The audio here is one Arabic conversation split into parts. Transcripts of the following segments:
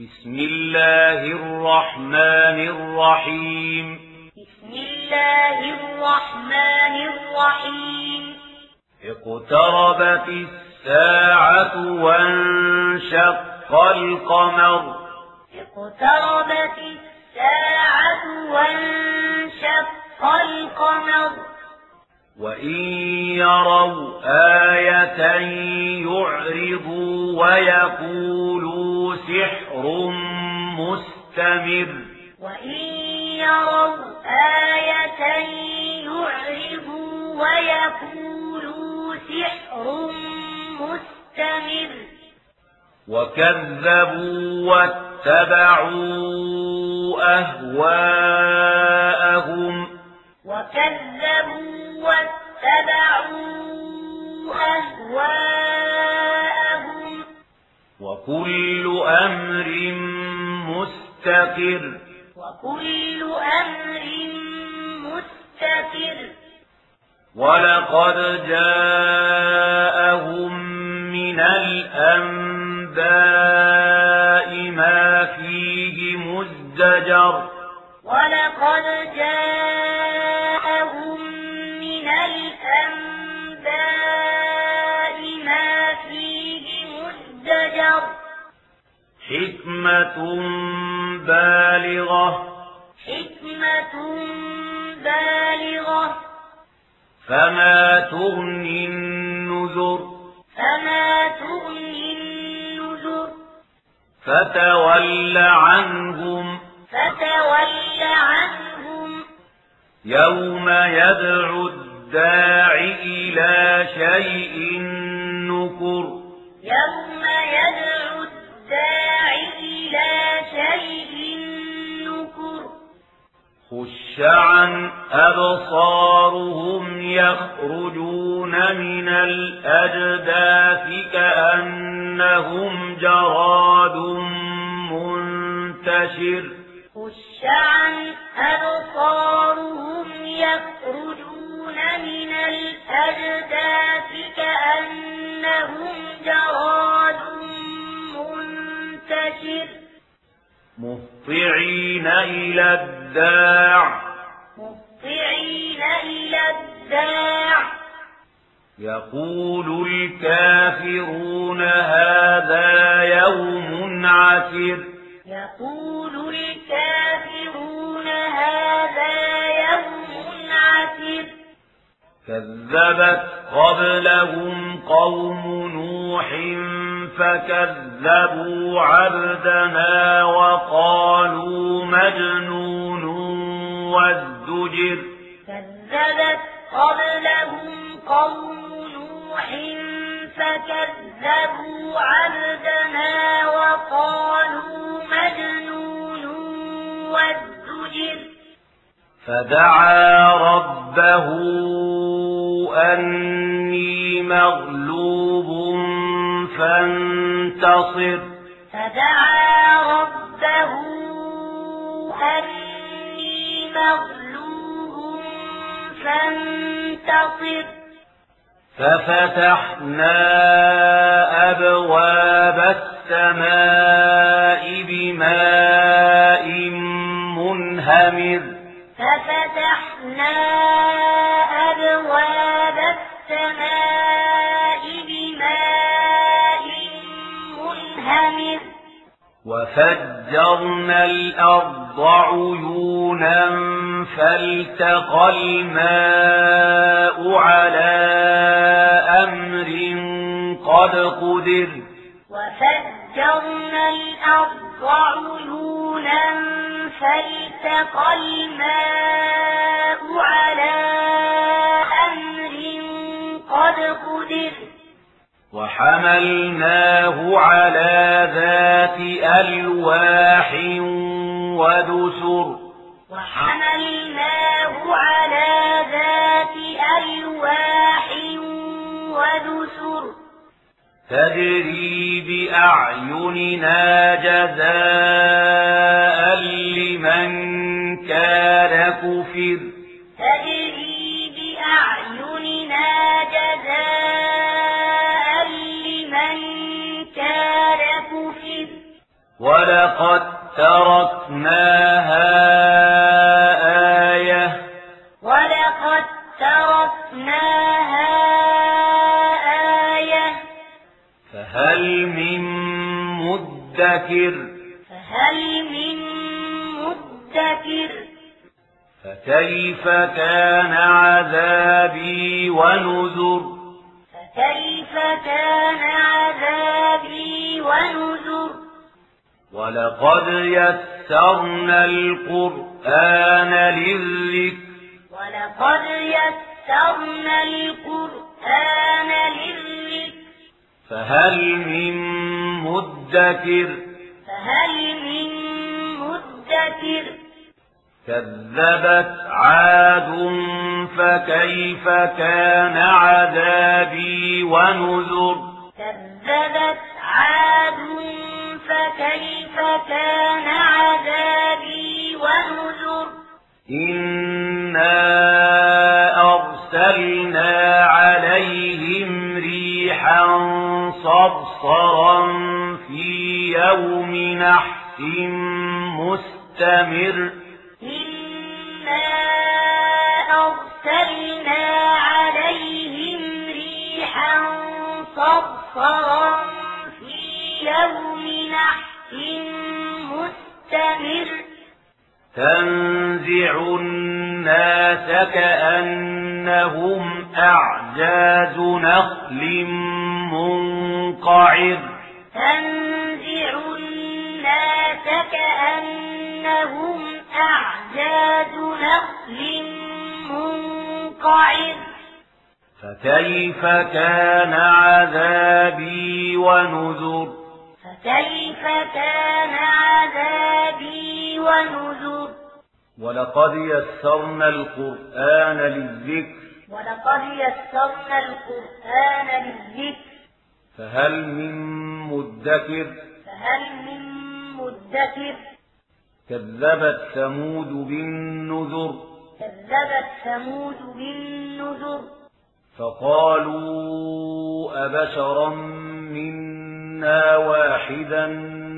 بسم الله الرحمن الرحيم. بسم الله الرحمن الرحيم. اقتربت الساعة وانشق القمر. اقتربت الساعة وانشق القمر. وإن يروا آية يعرضوا ويقولوا سحر مستمر. وإن يروا آية يعرضوا ويقولوا سحر مستمر. وكذبوا واتبعوا أهواءهم. وكذبوا واتبعوا أهواءهم. وكل أمر مستقر. وكل أمر مستقر. ولقد جاءهم من الأنباء ما فيه مزدجر. ولقد جاءهم مزدجر حكمة بالغة. حكمة بالغة. فما تغني النذر. فما تغني النذر. فتول عنهم. فتول عنهم. يوم يدعو الداع إلى شيء نكر. يوم يدعو الداع إلى شيء نكر خش عن أبصارهم يخرجون من الأجداث كأنهم جراد منتشر خش عن أبصارهم يخرجون من الأجداث كأنهم جراد مهطعين إلى الداع مهطعين إلى الداع يقول الكافرون هذا يوم عسر يقول الكافرون هذا يوم عسر كذبت قبلهم قوم نوح فكذبوا عبدنا وقالوا مجنون وازدجر كذبت قبلهم قوم نوح فكذبوا عبدنا وقالوا مجنون وازدجر فدعا ربه أني مغلوب فانتصر فدعا ربه أني مغلوب فانتصر. ففتحنا أبواب السماء بماء منهمر. ففتحنا أبواب السماء وفجرنا الأرض عيونا فالتقى الماء على أمر قد قدر. وفجرنا الأرض عيونا فالتقى الماء على أمر قد قدر. وحملناه على ذات ألواح ودسر. وحملناه على ذات ألواح ودسر. تجري بأعيننا جزاء لمن كان كفر. تجري ونذر فكيف كان عذابي ونذر؟ ولقد يسرنا القرآن للذكر. ولقد يسرنا القرآن للذكر. فهل من مدكر؟ فهل من مدكر؟ كذبت عاد فكيف كان عذابي ونذر؟ كذبت عاد فكيف كان عذابي ونذر؟ إنا أرسلنا عليهم ريحا صرصرا في يوم نحس مستمر. تنزع الناس كأنهم أعجاز نخل منقعر. تنزع الناس كأنهم أعجاز نخل منقعر. فكيف كان عذابي ونذر؟ فكيف كان عذابي ونذر؟ ولقد يسرنا القرآن للذكر. ولقد يسرنا القرآن للذكر. فهل من مدكر؟ فهل من مدكر؟ كذبت ثمود بالنذر. كذبت ثمود بالنذر. فقالوا أبشرا منا. واحدا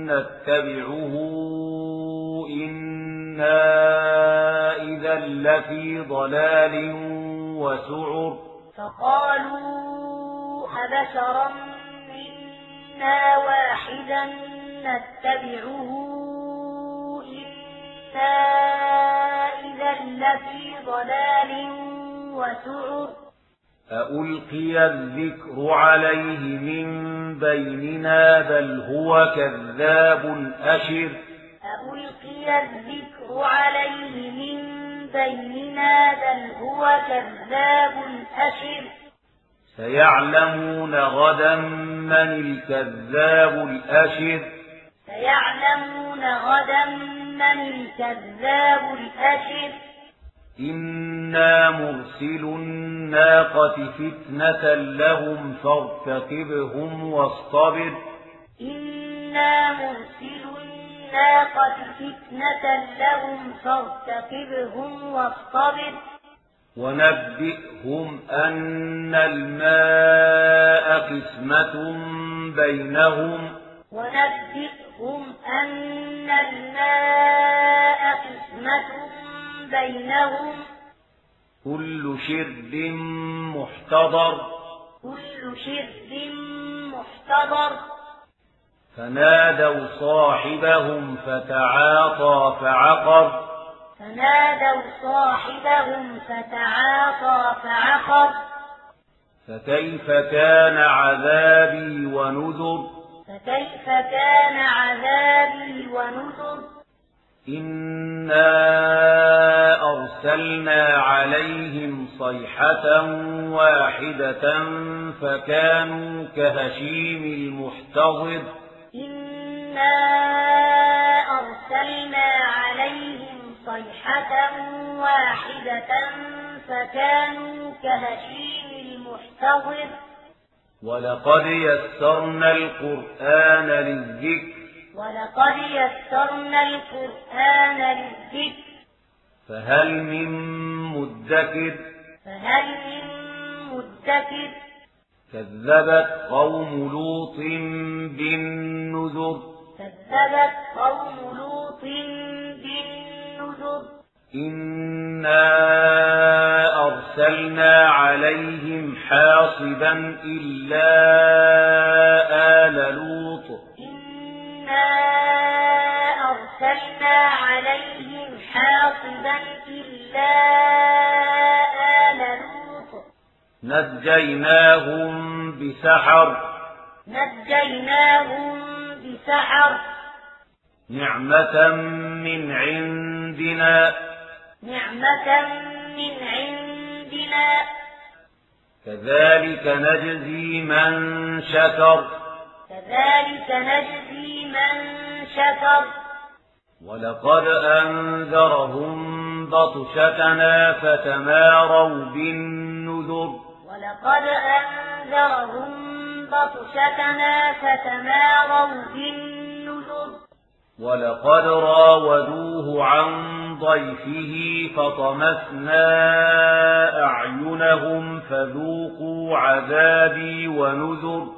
نتبعه إنا إذا لفي ضلال وسعر. فقالوا أبشرا منا واحدا نتبعه إنا إذا لفي ضلال وسعر. أألقي الذكر عليه من بيننا بل هو كذاب أشر ألقي الذكر عليه من بيننا بل هو كذاب أشر سيعلمون غدا من الكذاب الأشر سيعلمون غدا من الكذاب الأشر إنا مرسل الناقة فتنة لهم فارتقبهم واصطبر. إنا مرسل الناقة فتنة لهم فارتقبهم واصطبر. ونبئهم أن الماء قسمة بينهم. ونبئهم أن الماء قسمة بينهم كل شرب محتضر. كل شرب محتضر. فنادوا صاحبهم فتعاطى فعقر. فنادوا صاحبهم فتعاطى فعقر. فكيف كان عذابي ونذر؟ فكيف كان عذابي ونذر؟ إنا أرسلنا عليهم صيحة واحدة فكانوا كهشيم المحتضر إنا أرسلنا عليهم صيحة واحدة فكانوا كهشيم المحتضر ولقد يسرنا القرآن للذكر ولقد يسرنا القرآن للذكر. فهل من مدكر؟ فهل من مدكر؟ كذبت قوم لوط بالنذر. كذبت قوم لوط بالنذر. إنا أرسلنا عليهم حاصبا إلا آل لوط. أرسلنا عليهم حاصبا إلا آل لوط. نجيناهم بسحر. نجيناهم بسحر. نعمة من عندنا. نعمة من عندنا. كذلك نجزي من شكر. كذلك نجزي من شكر. ولقد أنذرهم بطشتنا فتماروا بالنذر. ولقد أنذرهم بطشتنا فتماروا بالنذر. ولقد راودوه عن ضيفه فطمسنا أعينهم فذوقوا عذابي ونذر.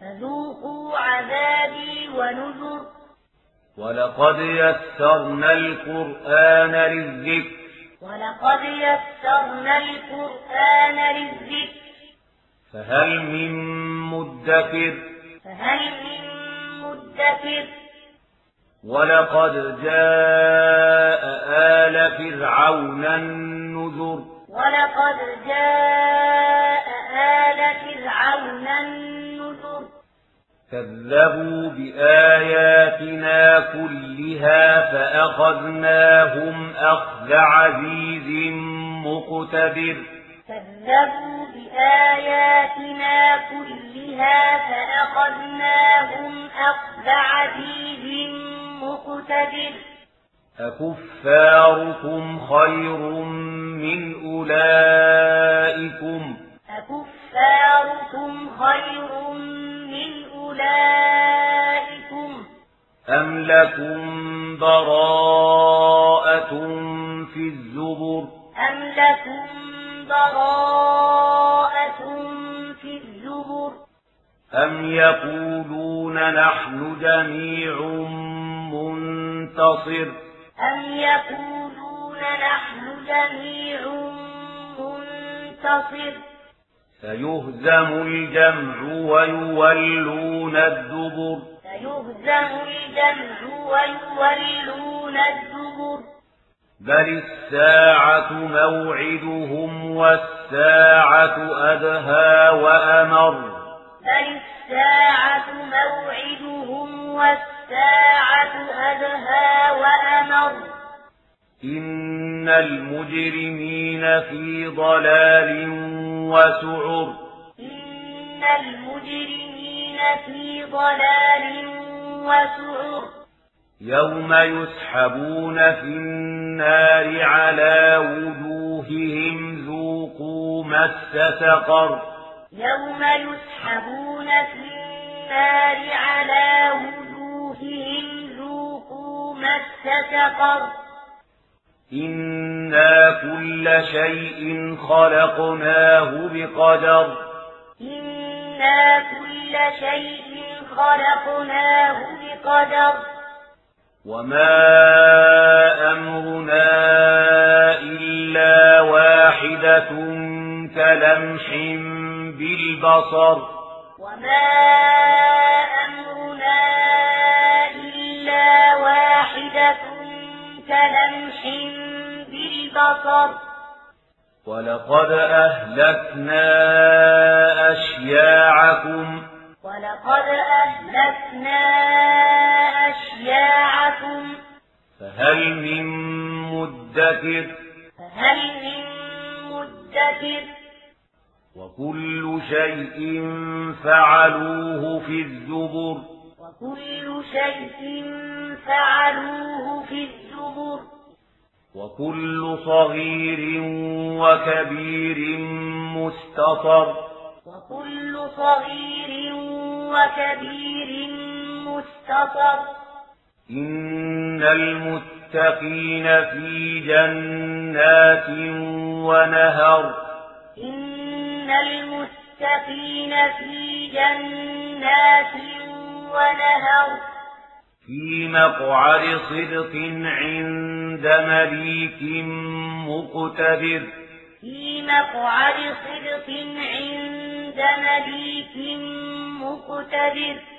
فذوقوا عذابي ونذر. ولقد يسرنا القرآن للذكر. ولقد يسرنا القرآن للذكر. فهل من مدكر؟ فهل من مدكر؟ ولقد جاء آل فرعون النذر. ولقد جاء آل فرعون النذر. كذبوا بآياتنا كلها فأخذناهم أخذ عزيز مقتدر. كذبوا بآياتنا كلها فأخذناهم أخذ عزيز مقتدر. أكفاركم خير من أولئكم. أكفاركم خير من أولئكم أم لكم براءة في الزبر؟ أم لكم براءة في الزبر؟ أم يقولون نحن جميع منتصر؟ أم يقولون نحن جميع منتصر؟ سيهزم الجمع ويولون الدبر. سيهزم الجمع ويولون الدبر. بل الساعة موعدهم والساعة أدهى وأمر. بل الساعة موعدهم والساعة أدهى وأمر. إن المجرمين في ضلال وسعر إن المجرمين في ضلال وسعر يوم يسحبون في النار على وجوههم ذوقوا مس سقر يوم يسحبون في النار على وجوههم ذوقوا مس سقر إنا كل شيء خلقناه بقدر إنا كل شيء خلقناه بقدر وما أمرنا إلا واحدة كلمح بالبصر بالبصر ولقد أهلكنا أشياعكم. ولقد أهلكنا أشياعكم. فهل من مدكر؟ فهل من مدكر؟ وكل شيء فعلوه في الزبر. وكل شيء فعلوه في الزبر. وكل صغير وكبير مستطر. وكل صغير وكبير مستطر. إن المتقين في جنات ونهر. إن المتقين في جنات ونهر. في مقعد صدق عند مليك مقتدر. في مقعد صدق عند مليك مقتدر.